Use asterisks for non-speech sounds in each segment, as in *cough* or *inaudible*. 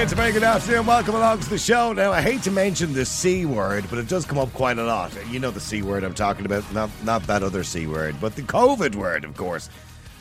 It's very good afternoon. Welcome along to the show. Now, I hate to mention the C word, but it does come up quite a lot. You know the C word I'm talking about, not, not that other C word, but the COVID word, of course.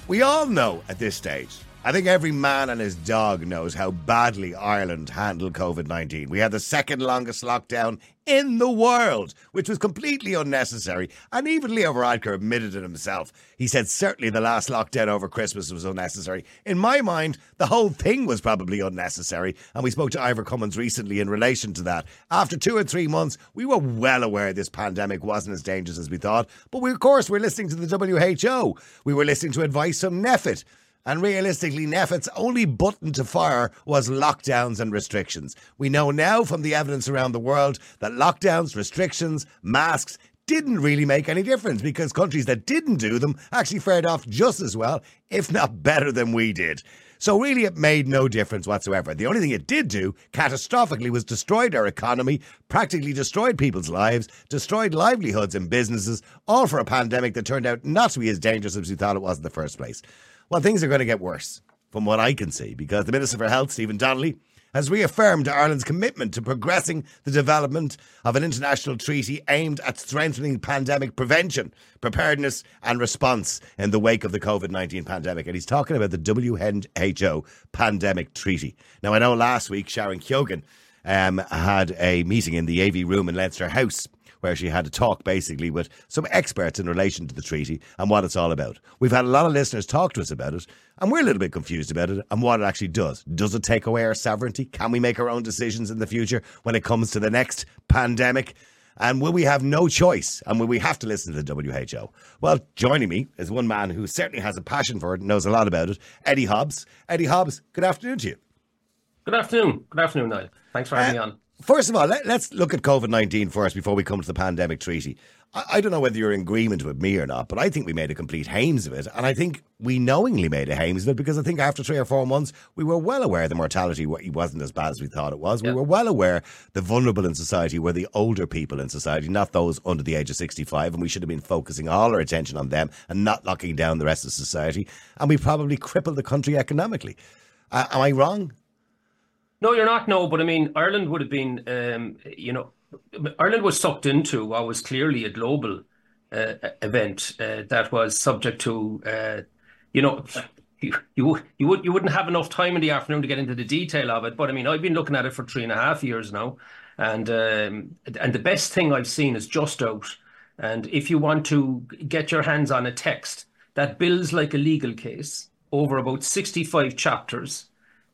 We all know at this stage I think every man and his dog knows how badly Ireland handled COVID 19. We had the second longest lockdown in the world, which was completely unnecessary. And even Leo Varadkar admitted it himself. He said certainly the last lockdown over Christmas was unnecessary. In my mind, the whole thing was probably unnecessary. And we spoke to Ivor Cummins recently in relation to that. After two or three months, we were well aware this pandemic wasn't as dangerous as we thought. But we, of course, we're listening to the WHO. We were listening to advice from NPHET. And realistically, NPHET's only button to fire was lockdowns and restrictions. We know now from the evidence around the world that lockdowns, restrictions, masks didn't really make any difference because countries that didn't do them actually fared off just as well, if not better than we did. So really it made no difference whatsoever. The only thing it did do catastrophically was destroyed our economy, practically destroyed people's lives, destroyed livelihoods and businesses, all for a pandemic that turned out not to be as dangerous as we thought it was in the first place. Well, things are going to get worse, from what I can see, because the Minister for Health, Stephen Donnelly, has reaffirmed Ireland's commitment to progressing the development of an international treaty aimed at strengthening pandemic prevention, preparedness, and response in the wake of the COVID 19 pandemic. And he's talking about the WHO Pandemic Treaty. Now, I know last week Sharon Keoghan um, had a meeting in the AV room in Leinster House where she had a talk basically with some experts in relation to the treaty and what it's all about. We've had a lot of listeners talk to us about it, and we're a little bit confused about it and what it actually does. Does it take away our sovereignty? Can we make our own decisions in the future when it comes to the next pandemic? And will we have no choice? And will we have to listen to the WHO? Well, joining me is one man who certainly has a passion for it and knows a lot about it, Eddie Hobbs. Eddie Hobbs, good afternoon to you. Good afternoon. Good afternoon, Niall. Thanks for having uh, me on. First of all, let, us look at COVID 19 first before we come to the pandemic treaty. I, I, don't know whether you're in agreement with me or not, but I think we made a complete hames of it. And I think we knowingly made a hames of it because I think after three or four months, we were well aware the mortality wasn't as bad as we thought it was. Yeah. We were well aware the vulnerable in society were the older people in society, not those under the age of 65. And we should have been focusing all our attention on them and not locking down the rest of society. And we probably crippled the country economically. Uh, am I wrong? No, you're not. No, but I mean, Ireland would have been, um, you know, Ireland was sucked into what was clearly a global uh, event uh, that was subject to, uh, you know, you, you you would you wouldn't have enough time in the afternoon to get into the detail of it. But I mean, I've been looking at it for three and a half years now, and um, and the best thing I've seen is just out. And if you want to get your hands on a text that builds like a legal case over about sixty five chapters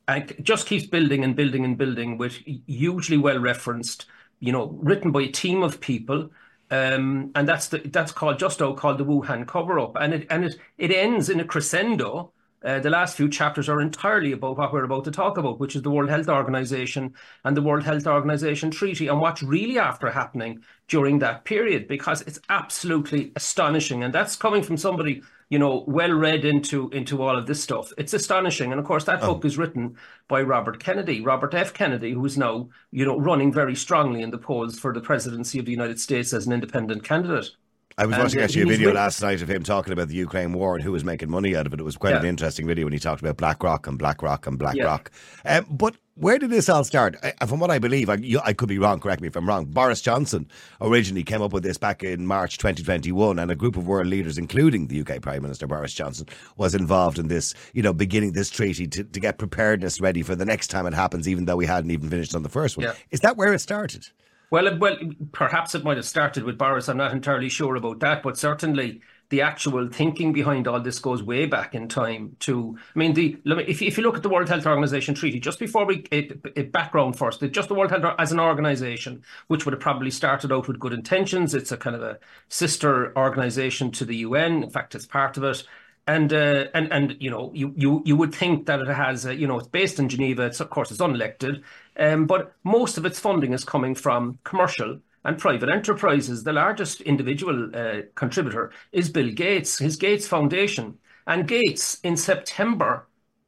and just keeps building and building and building with hugely well referenced, you know, written by a team of people. Um, and that's the that's called just called the Wuhan cover up, and it and it it ends in a crescendo. Uh, the last few chapters are entirely about what we're about to talk about, which is the World Health Organization and the World Health Organization Treaty, and what's really after happening during that period, because it's absolutely astonishing, and that's coming from somebody you know, well read into into all of this stuff. It's astonishing, and of course, that oh. book is written by Robert Kennedy, Robert F. Kennedy, who is now, you know, running very strongly in the polls for the presidency of the United States as an independent candidate. I was watching actually a video last night of him talking about the Ukraine war and who was making money out of it. It was quite yeah. an interesting video when he talked about BlackRock and BlackRock and BlackRock. Yeah. Um, but where did this all start? I, from what I believe, I, you, I, could be wrong, correct me if I'm wrong. Boris Johnson originally came up with this back in March 2021, and a group of world leaders, including the UK Prime Minister Boris Johnson, was involved in this, you know, beginning this treaty to, to get preparedness ready for the next time it happens, even though we hadn't even finished on the first one. Yeah. Is that where it started? Well, well, perhaps it might have started with Boris. I'm not entirely sure about that, but certainly the actual thinking behind all this goes way back in time. To I mean, the if if you look at the World Health Organization treaty, just before we it, it background first, just the World Health as an organization, which would have probably started out with good intentions. It's a kind of a sister organization to the UN. In fact, it's part of it and uh, and and you know you you you would think that it has you know it's based in Geneva. It's of course it's unelected, um, but most of its funding is coming from commercial and private enterprises. The largest individual uh, contributor is Bill Gates, his Gates Foundation, and Gates in September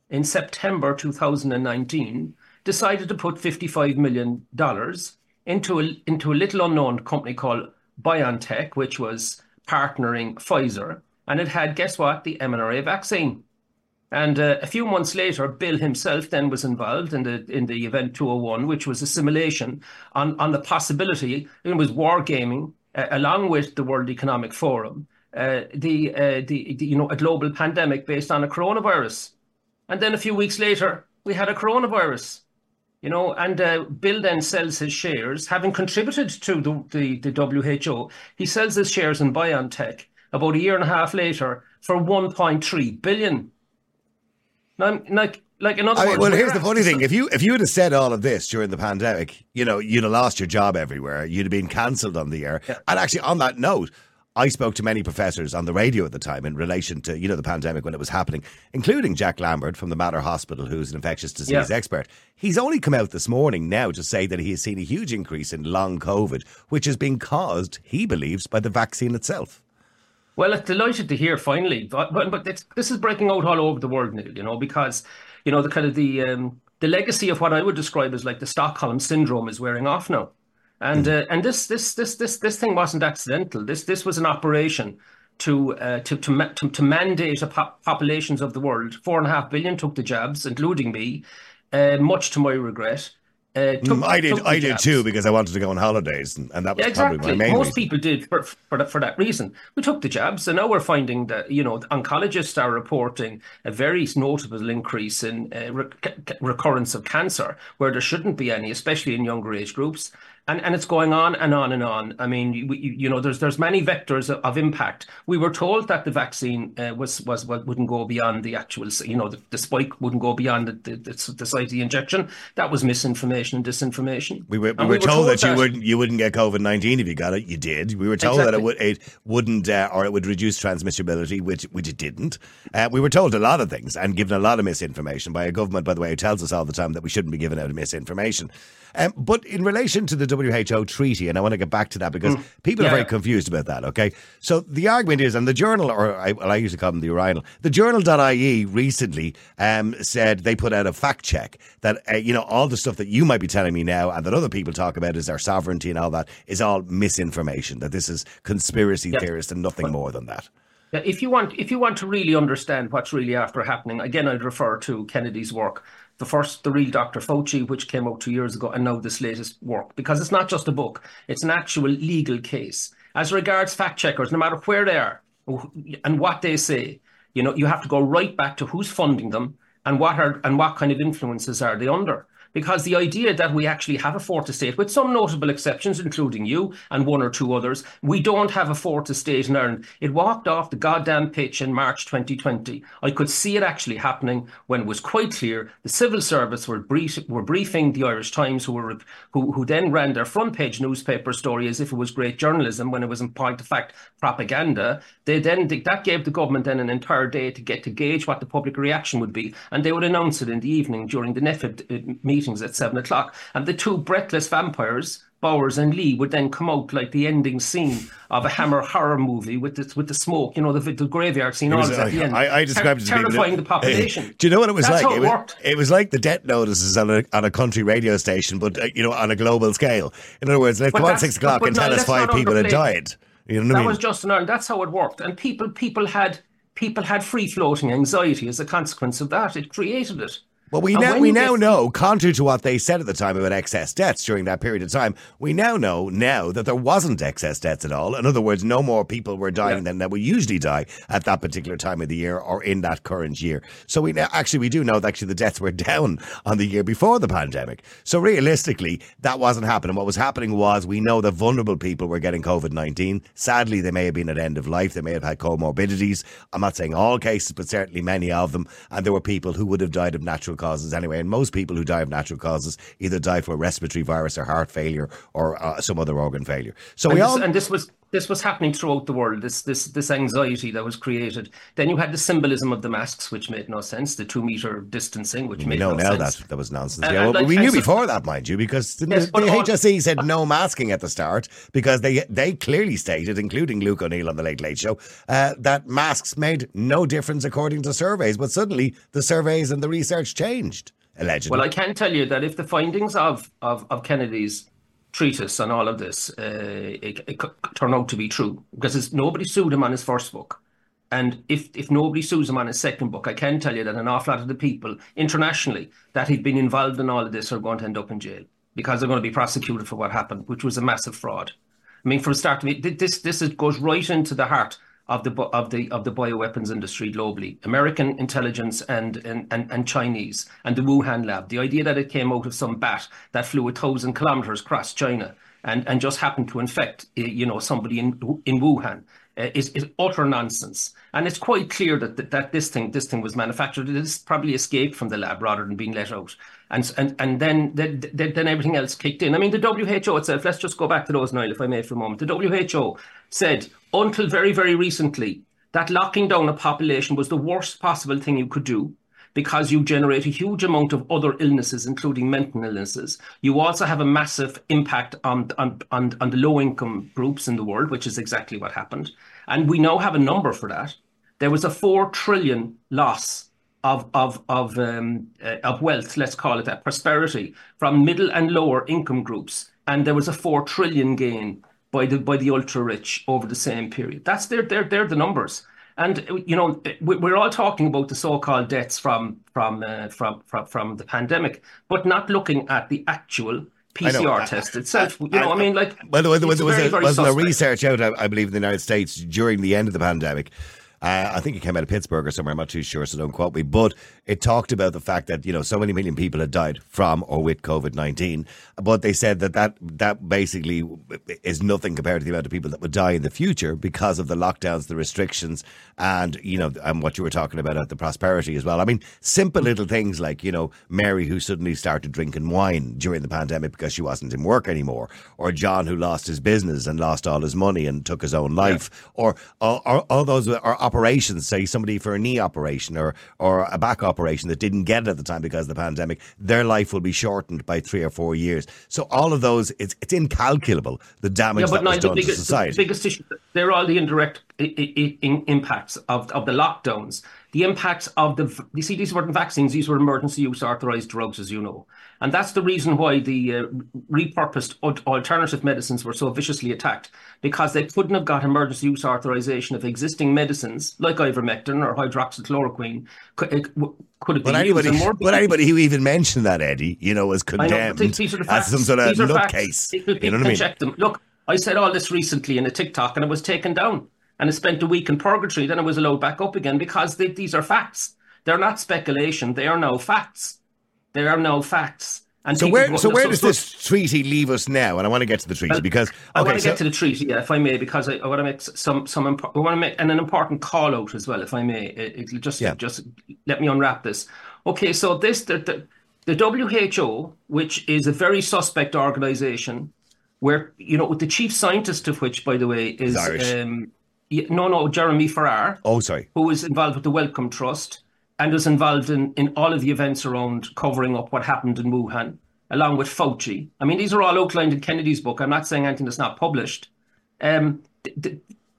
in September 2019 decided to put 55 million dollars into a into a little unknown company called BioNTech, which was partnering Pfizer and it had, guess what, the mRNA vaccine. And uh, a few months later, Bill himself then was involved in the in the event 201, which was a simulation on, on the possibility, it was wargaming, uh, along with the World Economic Forum, uh, the, uh, the, the, you know, a global pandemic based on a coronavirus. And then a few weeks later, we had a coronavirus. You know, and uh, Bill then sells his shares, having contributed to the, the, the WHO. He sells his shares in BioNTech about a year and a half later for 1.3 billion. Now, like, like in other I mean, words, well, here's the funny thing: if you if you had have said all of this during the pandemic, you know, you'd have lost your job everywhere. You'd have been cancelled on the air. Yeah. And actually, on that note, I spoke to many professors on the radio at the time in relation to you know the pandemic when it was happening, including Jack Lambert from the Mater Hospital, who's an infectious disease Yeah. expert. He's only come out this morning now to say that he has seen a huge increase in long COVID, which has been caused, he believes, by the vaccine itself. Well, it's delighted to hear finally, but but, but it's, this is breaking out all over the world, Niall. You know, because you know the kind of the um, the legacy of what I would describe as like the Stockholm syndrome is wearing off now, and uh, and this this this this this thing wasn't accidental. This this was an operation to uh, to to, ma- to to mandate a pop- populations of the world. Four and a half billion took the jabs, including me, uh, much to my regret. Uh, took- Mm, I did, took I did too, because I wanted to go on holidays, and, and that was Yeah, probably my main thing. Most reason. people did for for that, for that reason. We took the jabs, and now we're finding that you know oncologists are reporting a very notable increase in uh, re- c- recurrence of cancer where there shouldn't be any, especially in younger age groups. And and it's going on and on and on. I mean, you, you know, there's there's many vectors of, of impact. We were told that the vaccine uh, was, was was wouldn't go beyond the actual, you know, the, the spike wouldn't go beyond the, the, the, the site of the injection. That was misinformation and disinformation. We were, we And were told that, you wouldn't you wouldn't get COVID nineteen if you got it. You did. We were told that it would it wouldn't uh, or it would reduce transmissibility, which which it didn't. Uh, we were told a lot of things and given a lot of misinformation by a government, by the way, who tells us all the time that we shouldn't be giving out misinformation. Um, but in relation to the WHO treaty, and I want to get back to that because people are Mm. Very confused about that. Okay, so the argument is, and the journal, or I, well, I usually call them the urinal, the journal.ie recently um, said they put out a fact check that uh, you know all the stuff that you might be telling me now and that other people talk about is our sovereignty and all that is all misinformation. That this is conspiracy Yeah. theorists and nothing more than that. Yeah, if you want, if you want to really understand what's really after happening, again, I'd refer to Kennedy's work, the first, the real Dr. Fauci, which came out two years ago, and now this latest work, because it's not just a book; it's an actual legal case. As regards fact checkers, no matter where they are and what they say, you know, you have to go right back to who's funding them and what are and what kind of influences are they under. Because the idea that we actually have a fourth estate, with some notable exceptions, including you and one or two others, we don't have a fourth estate in Ireland. It walked off the goddamn pitch in March 2020. I could see it actually happening when it was quite clear the civil service were, brief, were briefing the Irish Times, who were who, who then ran their front page newspaper story as if it was great journalism when it was in point of fact propaganda. They then that gave the government then an entire day to get to gauge what the public reaction would be, and they would announce it in the evening during the NPHET uh, meetings at seven o'clock. And the two breathless vampires, Bowers and Lee, would then come out like the ending scene of a Hammer horror movie with the with the smoke, you know, the, the graveyard scene. all was- at the end, I, I described it to Ter- people. terrifying the population. Do you know what it was That's like? how it was, it was like the death notices on a on a country radio station, but uh, you know on a global scale. In other words, let's But come on six o'clock and no, tell us five people had died. You know what I That mean? was just an Ireland. That's how it worked, and people people had people had free floating anxiety as a consequence of that. It created it. Well, we now we now know, contrary to what they said at the time about excess deaths during that period of time, we now know now that there wasn't excess deaths at all. In other words, no more people were dying Yeah. than that would usually die at that particular time of the year or in that current year. So we now actually we do know that actually the deaths were *laughs* down on the year before the pandemic. So realistically, that wasn't happening. What was happening was we know that vulnerable people were getting COVID nineteen. Sadly, they may have been at end of life. They may have had comorbidities. I'm not saying all cases, but certainly many of them. And there were people who would have died of natural causes anyway. And most people who die of natural causes either die from a respiratory virus or heart failure or uh, some other organ failure. So And we this, all and this was this was happening throughout the world. This this this anxiety that was created. Then you had the symbolism of the masks, which made no sense. The two meter distancing, which we made no now sense. that that was nonsense. And- yeah, and well, like- we knew so- before that, mind you, because the, Yes, the but all- HSE said no masking at the start because they they clearly stated, including Luke O'Neill on the Late Late Show, uh, that masks made no difference according to surveys. But suddenly the surveys and the research changed, allegedly. Well, I can tell you that if the findings of of, of Kennedy's treatise on all of this uh, it, it could turn out to be true, because nobody sued him on his first book. And if, if nobody sues him on his second book, I can tell you that an awful lot of the people internationally that have been involved in all of this are going to end up in jail because they're going to be prosecuted for what happened, which was a massive fraud. I mean, from the start, to me this this goes right into the heart of the of the of the bioweapons industry globally. American intelligence and and and, and Chinese and the Wuhan lab. The idea that it came out of some bat that flew a thousand kilometers across China and and just happened to infect you know somebody in in Wuhan uh, is, is utter nonsense. And it's quite clear that, that, that this thing this thing was manufactured. It probably escaped from the lab rather than being let out. And and and then then, then everything else kicked in. I mean, the WHO itself. Let's just go back to those, Niall, if I may, for a moment. The WHO said until very very recently that locking down a population was the worst possible thing you could do because you generate a huge amount of other illnesses, including mental illnesses. You also have a massive impact on, on, on, on the low income groups in the world, which is exactly what happened. And we now have a number for that. There was a 4 trillion loss of, of, of, um, uh, of wealth, let's call it that, prosperity from middle and lower income groups. And there was a 4 trillion gain by the, by the ultra rich over the same period. That's their, they're, they're the numbers. And you know, we're all talking about the so-called debts from from uh, from from from the pandemic, but not looking at the actual PCR test itself. You know, I, I mean, like. Well, there was, there was, very, a, very was a research out, I believe, in the United States during the end of the pandemic uh, I think it came out of Pittsburgh or somewhere. I'm not too sure, so don't quote me. But it talked about the fact that you know so many million people had died from or with COVID nineteen. But they said that, that that basically is nothing compared to the amount of people that would die in the future because of the lockdowns, the restrictions, and you know, and what you were talking about at the prosperity as well. I mean, simple little things like you know Mary who suddenly started drinking wine during the pandemic because she wasn't in work anymore, or John who lost his business and lost all his money and took his own life, yeah. or, or, or all those are operations, say somebody for a knee operation or or a back operation that didn't get it at the time because of the pandemic, their life will be shortened by three or four years. So all of those, it's it's incalculable the damage yeah, but that no, was done biggest, to society. The biggest issue, they're all the indirect I- I- I- impacts of of the lockdowns the impacts of the you see these weren't vaccines these were emergency use authorized drugs as you know. And that's the reason why the uh, repurposed alternative medicines were so viciously attacked because they couldn't have got emergency use authorization of existing medicines like ivermectin or hydroxychloroquine could, could have but anybody, *laughs* but anybody who even mentioned that Eddie you know was condemned know, these are the facts. as some sort of nutcase. you know what I mean? check them. Look I said all this recently in a TikTok and it was taken down and it spent a week in purgatory. Then it was allowed back up again because they, these are facts. They're not speculation. They are now facts. They are now facts. And so where, so where does so, this treaty leave us now? And I want to get to the treaty because okay, I want to so, get to the treaty, yeah, if I may, because I, I want to make some some imp- I want to make and an important call out as well, if I may. It, it, just yeah. just let me unwrap this. Okay, so this the, the the WHO, which is a very suspect organization, where you know with the chief scientist of which, by the way, is um, no, no, Jeremy Farrar. Oh, sorry. Who was involved with the Wellcome Trust and was involved in, in all of the events around covering up what happened in Wuhan, along with Fauci. I mean, these are all outlined in Kennedy's book. I'm not saying anything that's not published. Um,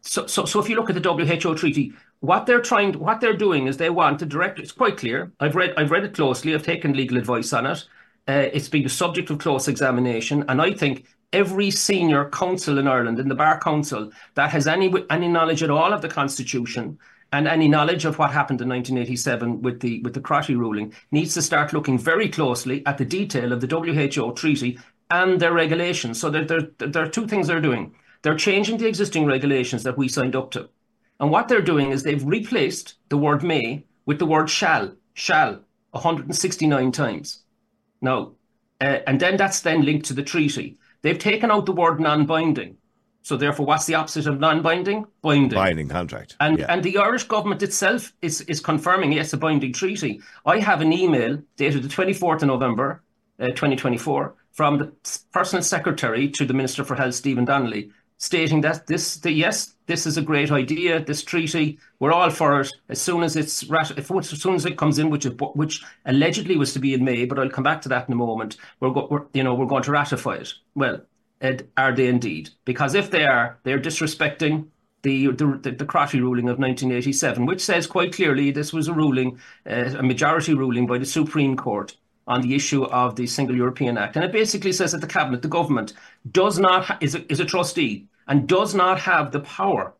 so, so, so if you look at the WHO treaty, what they're trying, what they're doing is they want to direct. It's quite clear. I've read, I've read it closely. I've taken legal advice on it. Uh, it's been the subject of close examination, and I think every senior counsel in Ireland, in the Bar Council, that has any any knowledge at all of the Constitution and any knowledge of what happened in 1987 with the with the Crotty ruling needs to start looking very closely at the detail of the WHO treaty and their regulations. So there, there, there are two things they're doing. They're changing the existing regulations that we signed up to. And what they're doing is they've replaced the word may with the word shall, shall, 169 times. Now, uh, and then that's then linked to the treaty. They've taken out the word non-binding. So therefore, what's the opposite of non-binding? Binding. Binding contract. And yeah. and the Irish government itself is is confirming yes a binding treaty. I have an email dated the 24th of November, uh, 2024, from the personal secretary to the Minister for Health, Stephen Donnelly, stating that this, the, yes, this is a great idea. This treaty, we're all for it. As soon as it's if as soon as it comes in, which which allegedly was to be in May, but I'll come back to that in a moment. We're, go, we're you know we're going to ratify it. Well, Ed, are they indeed? Because if they are, they're disrespecting the the, the Crotty ruling of 1987, which says quite clearly this was a ruling, uh, a majority ruling by the Supreme Court on the issue of the Single European Act, and it basically says that the cabinet, the government, does not ha- is a, is a trustee and does not have the power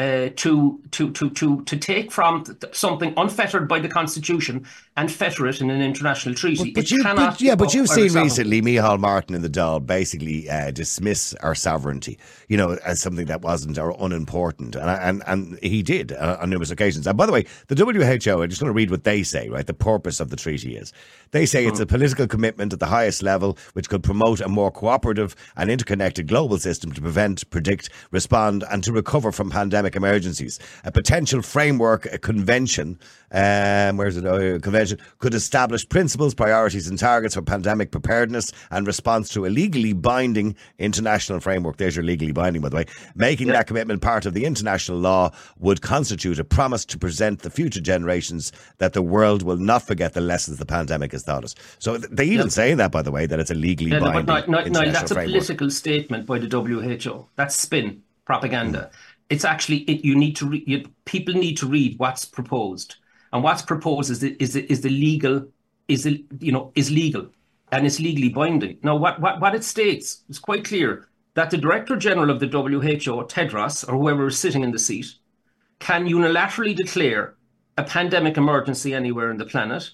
uh, to to to to to take from something unfettered by the constitution and fetter it in an international treaty. But, but you, but, yeah, but you've seen recently Micheál Martin and the Dáil basically uh, dismiss our sovereignty, you know, as something that wasn't or unimportant, and and and he did uh, on numerous occasions. And by the way, the WHO, I just want to read what they say. Right, the purpose of the treaty is they say it's a political commitment at the highest level which could promote a more cooperative and interconnected global system to prevent, predict, respond, and to recover from pandemic emergencies. A potential framework, a convention, um, where's it? Oh, convention could establish principles, priorities, and targets for pandemic preparedness and response to a legally binding international framework. There's your legally binding, by the way. Making that commitment part of the international law would constitute a promise to present the future generations that the world will not forget the lessons the pandemic has taught us. So they even say that, by the way, that it's a legally binding. But no, no, no, that's framework. a political statement by the WHO. That's spin propaganda. Mm. It's actually it, you need to re- you, people need to read what's proposed, and what's proposed is the, is the, is the legal is the, you know is legal and it's legally binding. Now, what, what what it states is quite clear that the Director General of the WHO, Tedros, or whoever is sitting in the seat, can unilaterally declare a pandemic emergency anywhere on the planet.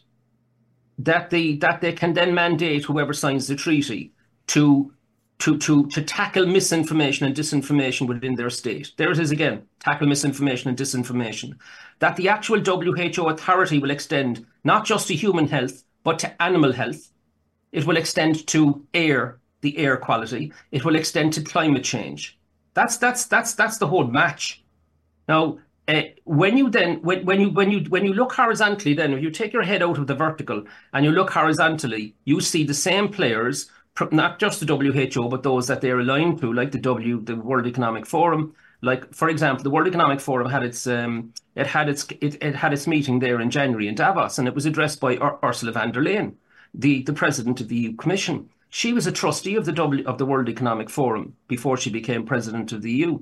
That they that they can then mandate whoever signs the treaty to to, to, to tackle misinformation and disinformation within their state. There it is again tackle misinformation and disinformation. That the actual WHO authority will extend not just to human health, but to animal health. It will extend to air, the air quality. It will extend to climate change. That's that's that's that's the whole match. Now, uh, when you then when, when you when you when you look horizontally, then if you take your head out of the vertical and you look horizontally, you see the same players not just the WHO, but those that they're aligned to, like the W, the World Economic Forum. Like, for example, the World Economic Forum had its um, it had its it, it had its meeting there in January in Davos, and it was addressed by Ur- Ursula von der Leyen, the the president of the EU Commission. She was a trustee of the W of the World Economic Forum before she became president of the EU,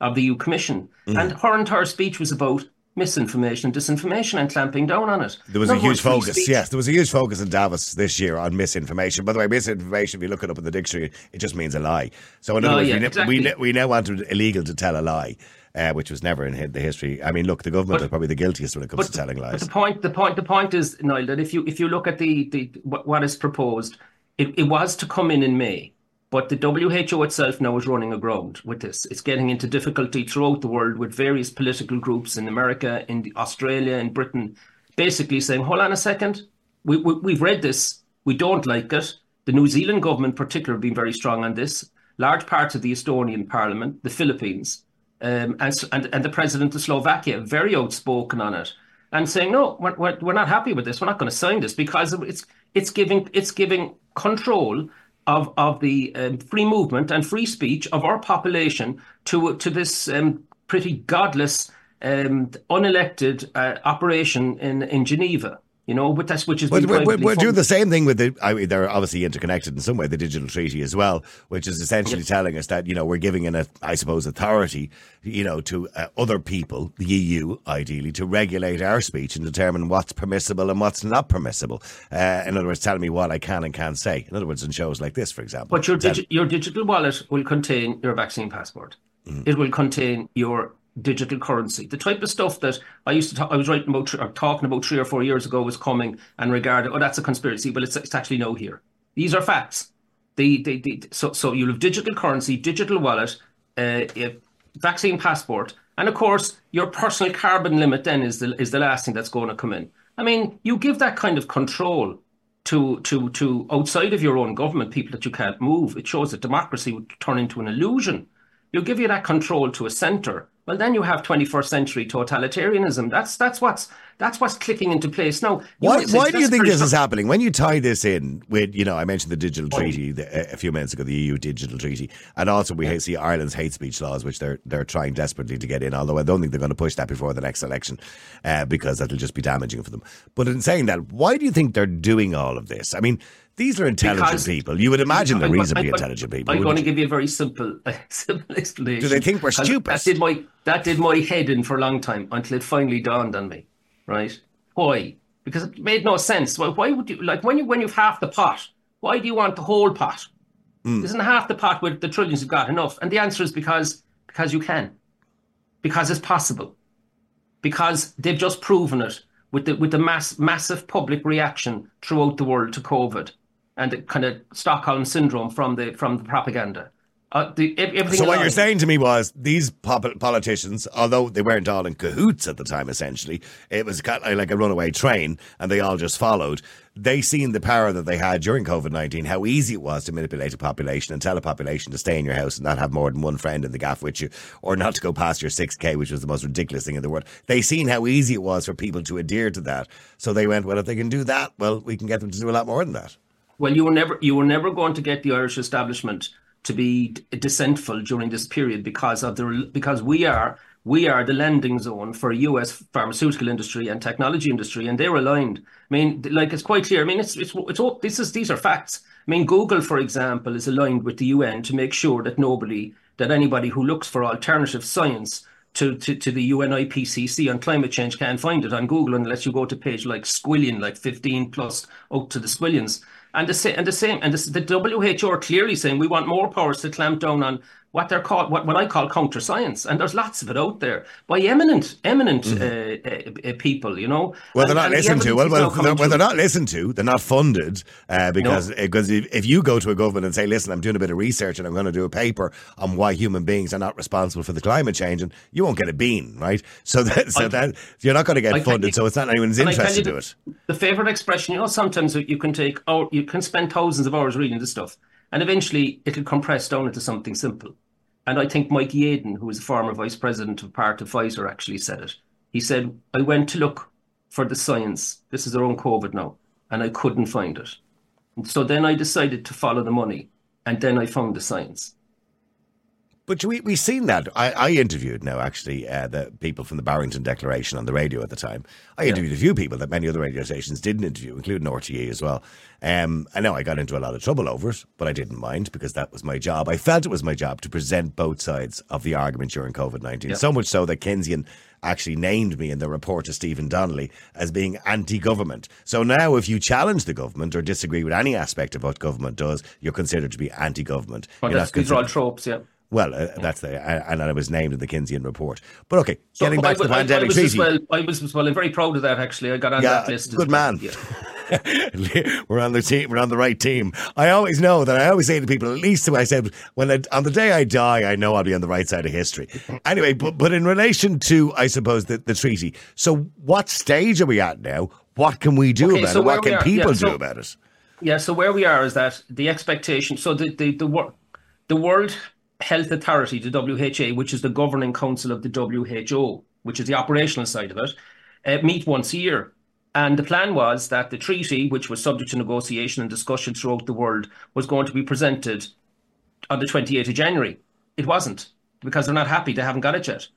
of the EU Commission, mm. and her entire speech was about misinformation and disinformation and clamping down on it. There was a huge focus, yes, there was a huge focus in Davos this year on misinformation. By the way, misinformation, if you look it up in the dictionary, it just means a lie. So in other words, yeah, we, exactly. we, we, now want it illegal to tell a lie. Uh, which was never in the history. I mean, look, the government but, are probably the guiltiest when it comes to telling lies. But the point, the point, the point is, Niall, that if you if you look at the the what is proposed, it, it was to come in in May. But the WHO itself now is running aground with this. It's getting into difficulty throughout the world with various political groups in America, in Australia, in Britain, basically saying, hold on a second, we, we, we've read this, we don't like it. The New Zealand government, particularly, have been very strong on this. Large parts of the Estonian parliament, the Philippines, um, and, and, and the president of Slovakia, very outspoken on it, and saying, no, we're, we're, we're not happy with this. We're not going to sign this because it's it's giving it's giving control of of the um, free movement and free speech of our population to to this um, pretty godless um, unelected uh, operation in in Geneva. You know, but that's which is. But we're, we're doing the same thing with the. I mean, they're obviously interconnected in some way. The digital treaty as well, which is essentially telling us that you know we're giving an, I suppose, authority, you know, to uh, other people, the EU, ideally, to regulate our speech and determine what's permissible and what's not permissible. Uh, in other words, telling me what I can and can't say. In other words, in shows like this, for example. But your digi- your digital wallet will contain your vaccine passport. Mm. It will contain your digital currency. The type of stuff that I used to talk, I was writing about or talking about three or four years ago was coming and regarded, oh, that's a conspiracy. Well, it's, it's actually no here. These are facts. The, the, the, so, so you'll have digital currency, digital wallet, uh, vaccine passport, and of course, your personal carbon limit then is the, is the last thing that's going to come in. I mean, you give that kind of control to to to outside of your own government, people that you can't move. It shows that democracy would turn into an illusion. You give you that control to a centre well, then you have 21st century totalitarianism. That's that's what's that's what's clicking into place now. Why, why do you think this is happening? When you tie this in with, you know, I mentioned the digital treaty a few minutes ago, the EU digital treaty, and also we see Ireland's hate speech laws, which they're they're trying desperately to get in. Although I don't think they're going to push that before the next election, uh, because that'll just be damaging for them. But in saying that, why do you think they're doing all of this? I mean, these are intelligent because people. You would imagine they're reasonably I, I, intelligent people. I'm going to give you a very simple, *laughs* uh, simple explanation. Do they think we're stupid? That did my that did my head in for a long time until it finally dawned on me. Right? Why? Because it made no sense. Well, why would you like when you when you've half the pot? Why do you want the whole pot? Mm. Isn't half the pot with the trillions you've got enough? And the answer is because because you can. because it's possible, because they've just proven it with the with the mass massive public reaction throughout the world to COVID and kind of Stockholm syndrome from the from the propaganda. Uh, the, so what you're saying to me was these politicians, although they weren't all in cahoots at the time, essentially, it was kind of like a runaway train, and they all just followed. They seen the power that they had during COVID nineteen, how easy it was to manipulate a population and tell a population to stay in your house and not have more than one friend in the gaff with you, or not to go past your six k, which was the most ridiculous thing in the world. They seen how easy it was for people to adhere to that, so they went, well, if they can do that, well, we can get them to do a lot more than that. Well, you were never you were never going to get the Irish establishment to be dissentful during this period because of the because we are we are the landing zone for U.S. pharmaceutical industry and technology industry, and they're aligned. I mean, like it's quite clear. I mean, it's it's it's all, this is these are facts. I mean, Google, for example, is aligned with the UN to make sure that nobody that anybody who looks for alternative science to, to, to the UN IPCC on climate change can't find it on Google unless you go to page like squillion, like 15 plus out to the squillions. And the, same and the same, and the, the WHO are clearly saying we want more powers to clamp down on what they're called, what, what I call counter science, and there's lots of it out there by eminent, eminent mm-hmm. uh, uh, people, you know. Well, they're not listened to. Well, well, they're, well, they're not listened to. They're not funded uh, because no. because if, if you go to a government and say, "Listen, I'm doing a bit of research and I'm going to do a paper on why human beings are not responsible for the climate change," and you won't get a bean, right? *laughs* So that so I, that you're not going to get I, funded. So it's not anyone's interest to do it. The favorite expression, you know, sometimes you can take, oh, you can spend thousands of hours reading this stuff and eventually it'll compress down into something simple. And I think Mike Yeadon, who was a former vice president of part of Pfizer, actually said it. He said, I went to look for the science. This is own COVID now, and I couldn't find it. And so then I decided to follow the money, and then I found the science. But we we seen that. I, I interviewed now actually uh, the people from the Barrington Declaration on the radio at the time. I interviewed yeah. a few people that many other radio stations didn't interview, including RTE as well. Um, I know I got into a lot of trouble over it, but I didn't mind because that was my job. I felt it was my job to present both sides of the argument during COVID nineteen. Yeah. So much so that Kynsian actually named me in the report to Stephen Donnelly as being anti-government. So now, if you challenge the government or disagree with any aspect of what government does, you're considered to be anti-government. Well, that's, these are all tropes, yeah. Well, uh, that's the and, and it was named in the Kynsian report. But okay, so getting back I, to the I, pandemic I was treaty. Well, I was well. I'm very proud of that. Actually, I got on yeah, that list. Good man. Yeah. *laughs* we're on the team. We're on the right team. I always know that. I always say to people, at least I said, when I, on the day I die, I know I'll be on the right side of history. *laughs* Anyway, but but in relation to, I suppose, the, the treaty. So, what stage are we at now? What can we do okay, about so it? What can are, people yeah, so, do about it? Yeah. So where we are is that the expectation. So the the the, the world Health Authority, the WHA, which is the governing council of the WHO, which is the operational side of it, uh, meet once a year. And the plan was that the treaty, which was subject to negotiation and discussion throughout the world, was going to be presented on the 28th of January. It wasn't because they're not happy. They haven't got it yet.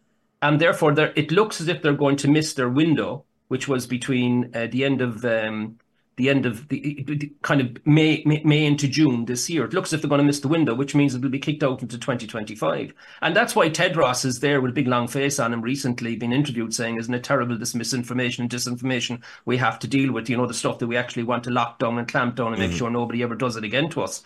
And therefore, it looks as if they're going to miss their window, which was between uh, the end of um, the end of the, kind of May, May, May into June this year. It looks as if they're going to miss the window, which means it'll be kicked out into 2025. And that's why Tedros is there with a big long face on him recently, been interviewed saying, isn't it terrible, this misinformation and disinformation we have to deal with, you know, the stuff that we actually want to lock down and clamp down and mm-hmm. make sure nobody ever does it again to us.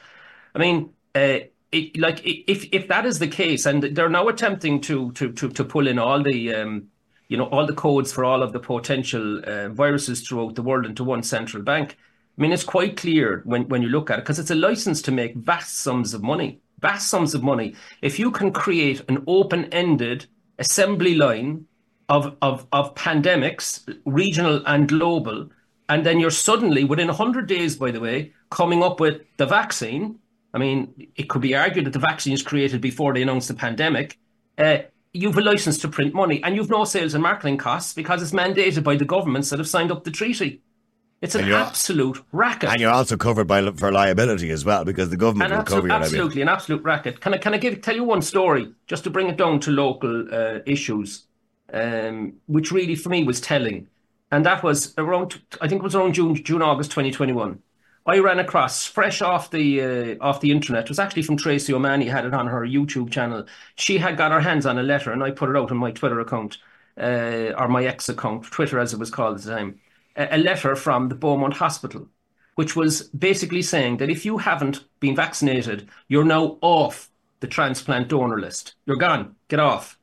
I mean, uh, it, like if if that is the case, and they're now attempting to to to, to pull in all the um, you know, all the codes for all of the potential uh, viruses throughout the world into one central bank. I mean, it's quite clear when, when you look at it because it's a license to make vast sums of money, vast sums of money. If you can create an open ended assembly line of, of, of pandemics, regional and global, and then you're suddenly, within 100 days, by the way, coming up with the vaccine. I mean, it could be argued that the vaccine is created before they announced the pandemic. Uh, you've a license to print money and you've no sales and marketing costs because it's mandated by the governments that have signed up the treaty. It's an absolute racket. And you're also covered by for liability as well because the government will cover your liability. Absolutely, an absolute racket. Can I can I give tell you one story just to bring it down to local uh, issues, um, which really for me was telling, and that was around I think it was around June June August 2021. I ran across fresh off the uh, off the internet. It was actually from Tracy O'Mahony. Had it on her YouTube channel. She had got her hands on a letter, and I put it out on my Twitter account uh, or my ex account, Twitter as it was called at the time. A, a letter from the Beaumont Hospital, which was basically saying that if you haven't been vaccinated, you're now off the transplant donor list. You're gone. Get off.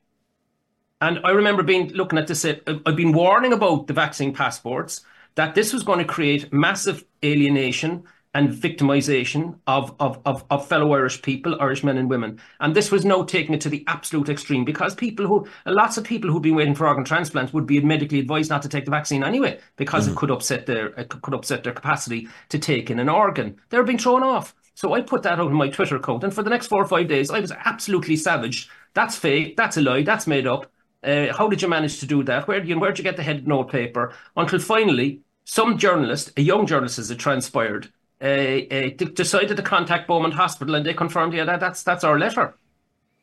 And I remember being looking at this. Uh, I've been warning about the vaccine passports that this was going to create massive alienation and victimization of, of, of, of, fellow Irish people, Irish men and women. And this was now taking it to the absolute extreme because people who, lots of people who've been waiting for organ transplants would be medically advised not to take the vaccine anyway because mm-hmm. it could upset their it could upset their capacity to take in an organ. They're being thrown off. So I put that out on my Twitter account, and for the next four or five days, I was absolutely savage. That's fake. That's a lie. That's made up. Uh, how did you manage to do that? Where you where'd you get the head note paper? Until finally, some journalist, a young journalist as it transpired, uh, uh, decided to contact Beaumont Hospital and they confirmed, yeah, that, that's, that's our letter.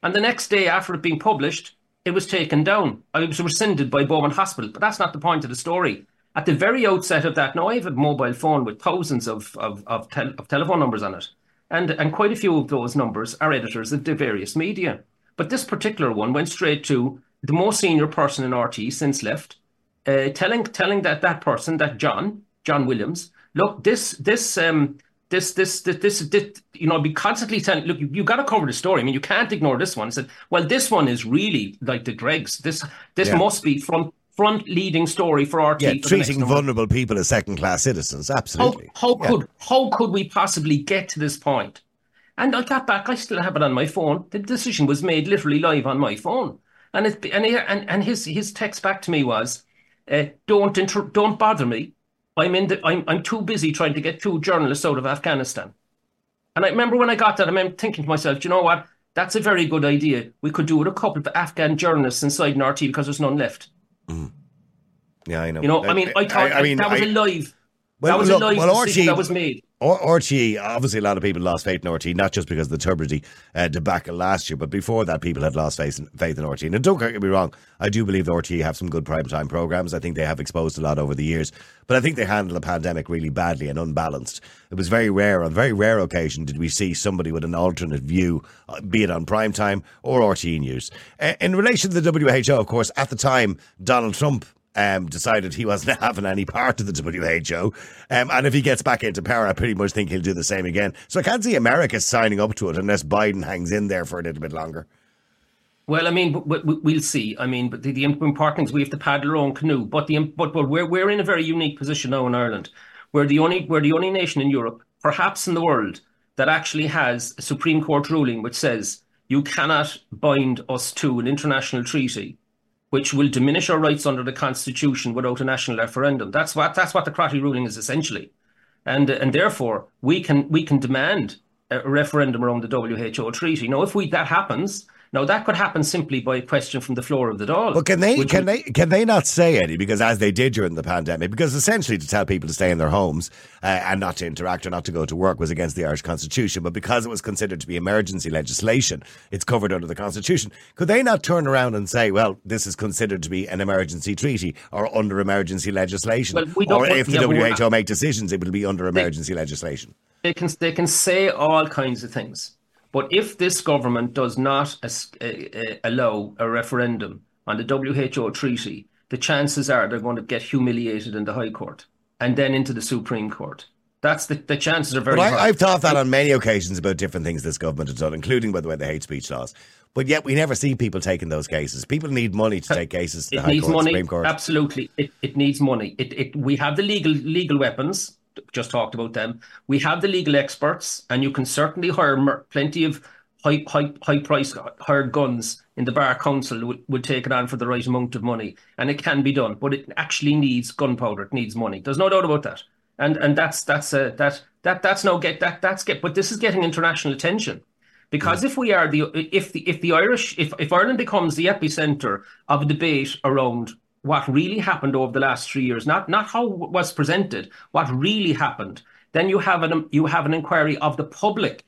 And the next day after it being published, it was taken down. It was rescinded by Beaumont Hospital. But that's not the point of the story. At the very outset of that, now I have a mobile phone with thousands of, of, of, tel- of telephone numbers on it. And, and quite a few of those numbers are editors of the various media. But this particular one went straight to the most senior person in RTE since left, uh, telling telling that that person, that Jon Jon Williams, look, this this um this this this, this, this you know, be constantly telling, look, you, you got to cover the story. I mean, you can't ignore this one. I said, well, this one is really like the dregs. This this yeah. must be front front leading story for RTE. Yeah, treating vulnerable people as second class citizens. Absolutely. How, how yeah. could how could we possibly get to this point? And I got back. I still have it on my phone. The decision was made literally live on my phone. And it and and, and his his text back to me was, uh, "Don't inter- don't bother me. I'm in the I'm I'm too busy trying to get two journalists out of Afghanistan." And I remember when I got that, I remember thinking to myself, you know what? That's a very good idea. We could do it a couple of Afghan journalists inside an RTE because there's none left. Mm. Yeah, I know. You know, I, I mean, I thought I, I mean, that was I, a live. Well, that was look, a live well, RTE, that was made. RTE, obviously, a lot of people lost faith in RTE, not just because of the Tubridy uh, debacle last year, but before that, people had lost faith in, faith in RTE. And don't get me wrong, I do believe the RTE have some good prime time programs. I think they have exposed a lot over the years, but I think they handled the pandemic really badly and unbalanced. It was very rare, on very rare occasion, did we see somebody with an alternate view, uh, be it on prime time or RTE news. Uh, in relation to the WHO, of course, at the time, Donald Trump um, decided he wasn't *laughs* having any part of the WHO. Um, and if he gets back into power, I pretty much think he'll do the same again. So I can't see America signing up to it unless Biden hangs in there for a little bit longer. Well, I mean, we'll see. I mean, but the, important thing is we have to paddle our own canoe. But the but, but we're we're in a very unique position now in Ireland. We're the only we're the only nation in Europe, perhaps in the world, that actually has a Supreme Court ruling which says you cannot bind us to an international treaty which will diminish our rights under the constitution without a national referendum. That's what that's what the Crotty ruling is essentially, and and therefore we can we can demand a referendum around the WHO treaty. Now, if we that happens, now that could happen simply by a question from the floor of the Dáil. But can they can would, they can they not say any because as they did during the pandemic, because essentially to tell people to stay in their homes uh, and not to interact or not to go to work was against the Irish Constitution, but because it was considered to be emergency legislation, it's covered under the Constitution. Could they not turn around and say, well, this is considered to be an emergency treaty or under emergency legislation, well, we or if the yeah, WHO make decisions, it will be under emergency they, legislation? They can they can say all kinds of things. But if this government does not uh, uh, allow a referendum on the WHO treaty, the chances are they're going to get humiliated in the High Court and then into the Supreme Court. That's the, the chances are very but I, have thought that on many occasions about different things this government has done, including, by the way, the hate speech laws. But yet we never see people taking those cases. People need money to take cases to it the High needs Court, money. Supreme Court. Absolutely, it, it needs money. It, it we have the legal legal weapons just talked about them. We have the legal experts, and you can certainly hire plenty of high high high price hired guns in the bar council would, would take it on for the right amount of money, and it can be done. But it actually needs gunpowder. It needs money. There's no doubt about that. And and that's that's uh, that that that's no get that that's get. But this is getting international attention. Because if we are the if the if the Irish if, if Ireland becomes the epicenter of a debate around what really happened over the last three years, not not how was presented, what really happened, then you have an you have an inquiry of the public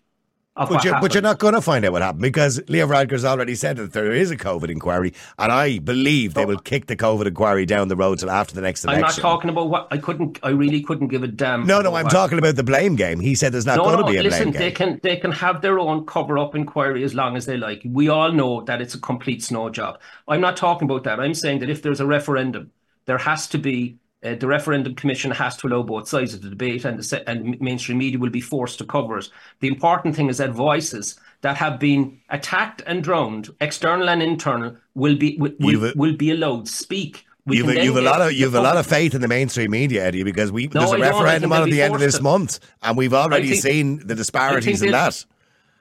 but, you're, but you're not going to find out what happened because Leo Varadkar's already said that there is a COVID inquiry, and I believe they will kick the COVID inquiry down the road till after the next election. I'm not talking about what I couldn't. I really couldn't give a damn. No, no, I'm what. talking about the blame game. He said there's not no, going no, to be a listen, blame game. They can they can have their own cover up inquiry as long as they like. We all know that it's a complete snow job. I'm not talking about that. I'm saying that if there's a referendum, there has to be uh, the referendum commission has to allow both sides of the debate, and the and mainstream media will be forced to cover it. The important thing is that voices that have been attacked and drowned, external and internal, will be will, will, will be allowed speak. We you've, a, you've a lot of you've a lot of faith in the mainstream media, Eddie, because we no, there's a referendum on at the end of this to. month, and we've already think, seen the disparities in that.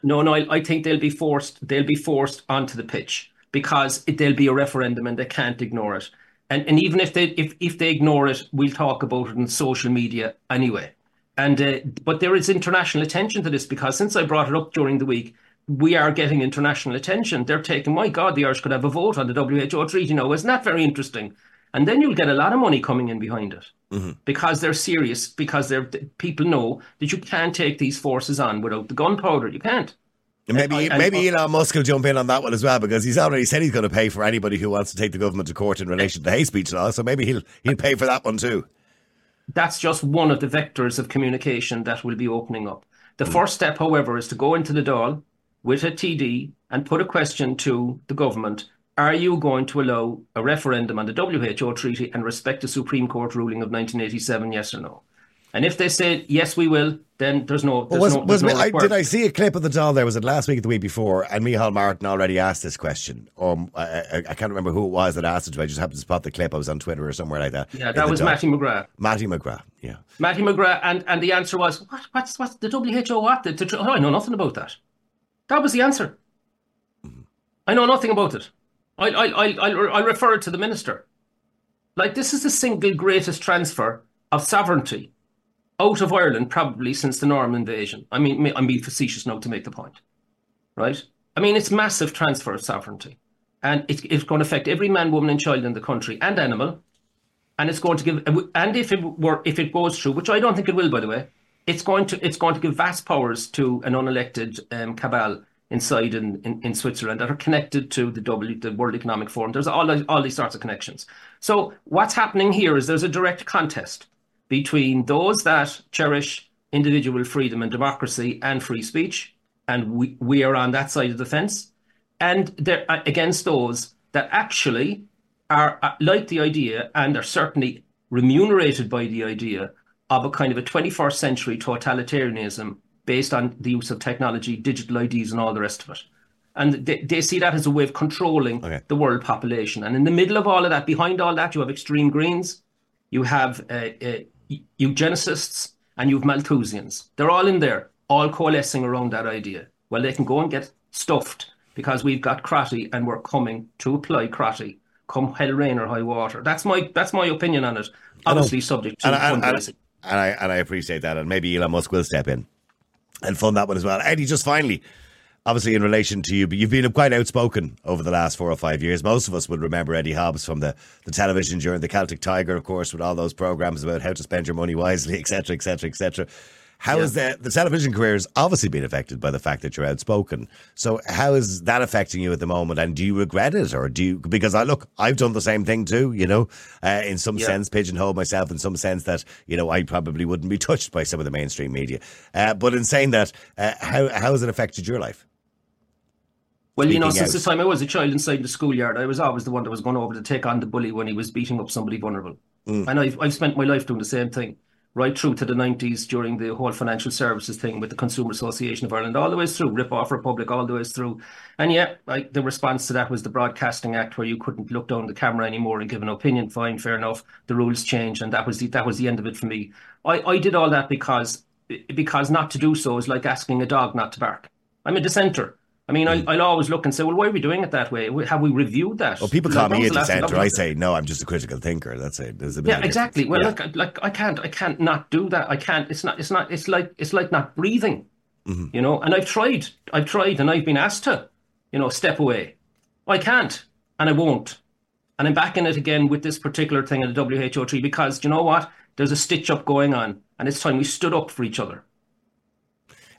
No, no, I, I, think they'll be forced. They'll be forced onto the pitch because it, there'll be a referendum, and they can't ignore it. And and even if they if if they ignore it, we'll talk about it on social media anyway. And uh, but there is international attention to this because since I brought it up during the week, we are getting international attention. They're taking, my God, the Irish could have a vote on the WHO treaty now. Isn't that very interesting? And then you'll get a lot of money coming in behind it mm-hmm. because they're serious, because they're people know that you can't take these forces on without the gunpowder. You can't. Maybe and, maybe Elon Musk will jump in on that one as well because he's already said he's going to pay for anybody who wants to take the government to court in relation to hate speech law. So maybe he'll he'll pay for that one too. That's just one of the vectors of communication that will be opening up. The mm. first step, however, is to go into the Dáil with a TD and put a question to the government are you going to allow a referendum on the WHO treaty and respect the Supreme Court ruling of 1987, yes or no? And if they say yes, we will, then there's no. There's was, no, was no I, did I see a clip of the Dáil there? Was it last week or the week before? And Micheál Martin already asked this question. Um, I, I, I, can't remember who it was that asked it. But I just happened to spot the clip. I was on Twitter or somewhere like that. Yeah, that was Mattie McGrath. Mattie McGrath. Yeah. Mattie McGrath, and and the answer was what? What's what's the WHO? What? The, the, oh, I know nothing about that. That was the answer. Mm-hmm. I know nothing about it. I I I I'll refer it to the minister. Like this is the single greatest transfer of sovereignty out of Ireland probably since the Norman invasion. I mean, I'm being facetious now to make the point, right? I mean, it's massive transfer of sovereignty, and it, it's going to affect every man, woman, and child in the country and animal, and it's going to give. And if it were, if it goes through, which I don't think it will, by the way, it's going to it's going to give vast powers to an unelected um, cabal inside in, in, in, Switzerland that are connected to the W, the World Economic Forum. There's all all these sorts of connections. So what's happening here is there's a direct contest between those that cherish individual freedom and democracy and free speech, and we, we are on that side of the fence, and they're uh, against those that actually are uh, like the idea and are certainly remunerated by the idea of a kind of a 21st century totalitarianism based on the use of technology, digital IDs, and all the rest of it. And they, they see that as a way of controlling okay. the world population. And in the middle of all of that, behind all that, you have extreme greens, you have uh, uh, eugenicists and you've Malthusians. They're all in there, all coalescing around that idea. Well, they can go and get stuffed because we've got Crotty and we're coming to apply Crotty come hell rain or high water. That's my that's my opinion on it. Obviously subject to and, and, and, and, I and I appreciate that, and maybe Elon Musk will step in and fund that one as well. Eddie, just finally, obviously in relation to you, but you've been quite outspoken over the last four or five years. Most of us would remember Eddie Hobbs from the, the television during the Celtic Tiger, of course, with all those programs about how to spend your money wisely, etc., etc., etc. How yeah. is the the television career has obviously been affected by the fact that you're outspoken? So how is that affecting you at the moment? And do you regret it, or do you? Because I look, I've done the same thing too. You know, uh, in some yeah. sense, pigeonhole myself in some sense that you know I probably wouldn't be *laughs* touched by some of the mainstream media. Uh, but in saying that, uh, how how has it affected your life? Well, you know, since out. the time I was a child inside the schoolyard, I was always the one that was going over to take on the bully when he was beating up somebody vulnerable. Mm. And I've, I've spent my life doing the same thing, right through to the 90s during the whole financial services thing with the Consumer Association of Ireland, all the way through, Rip Off Republic, all the way through. And yeah, I, the response to that was the Broadcasting Act, where you couldn't look down the camera anymore and give an opinion. Fine, fair enough. The rules changed, and that was the, that was the end of it for me. I, I did all that because because not to do so is like asking a dog not to bark. I'm a dissenter. I mean, mm. I'll, always look and say, well, why are we doing it that way? Have we reviewed that? Well, people call me a dissenter. I say, no, I'm just a critical thinker. That's it. There's a yeah, exactly. Well, yeah. like, like I can't, I can't not do that. I can't. It's not. It's not. It's like it's like not breathing. Mm-hmm. You know. And I've tried. I've tried, and I've been asked to, you know, step away. I can't, and I won't. And I'm back in it again with this particular thing in the WHO tree because you know what? There's a stitch up going on, and it's time we stood up for each other.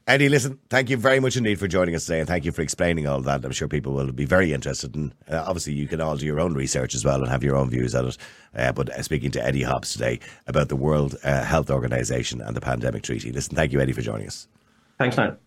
Eddie, listen, thank you very much indeed for joining us today and thank you for explaining all that. I'm sure people will be very interested. And uh, obviously, you can all do your own research as well and have your own views on it. Uh, but uh, speaking to Eddie Hobbs today about the World uh, Health Organization and the Pandemic Treaty. Listen, thank you, Eddie, for joining us. Thanks, man.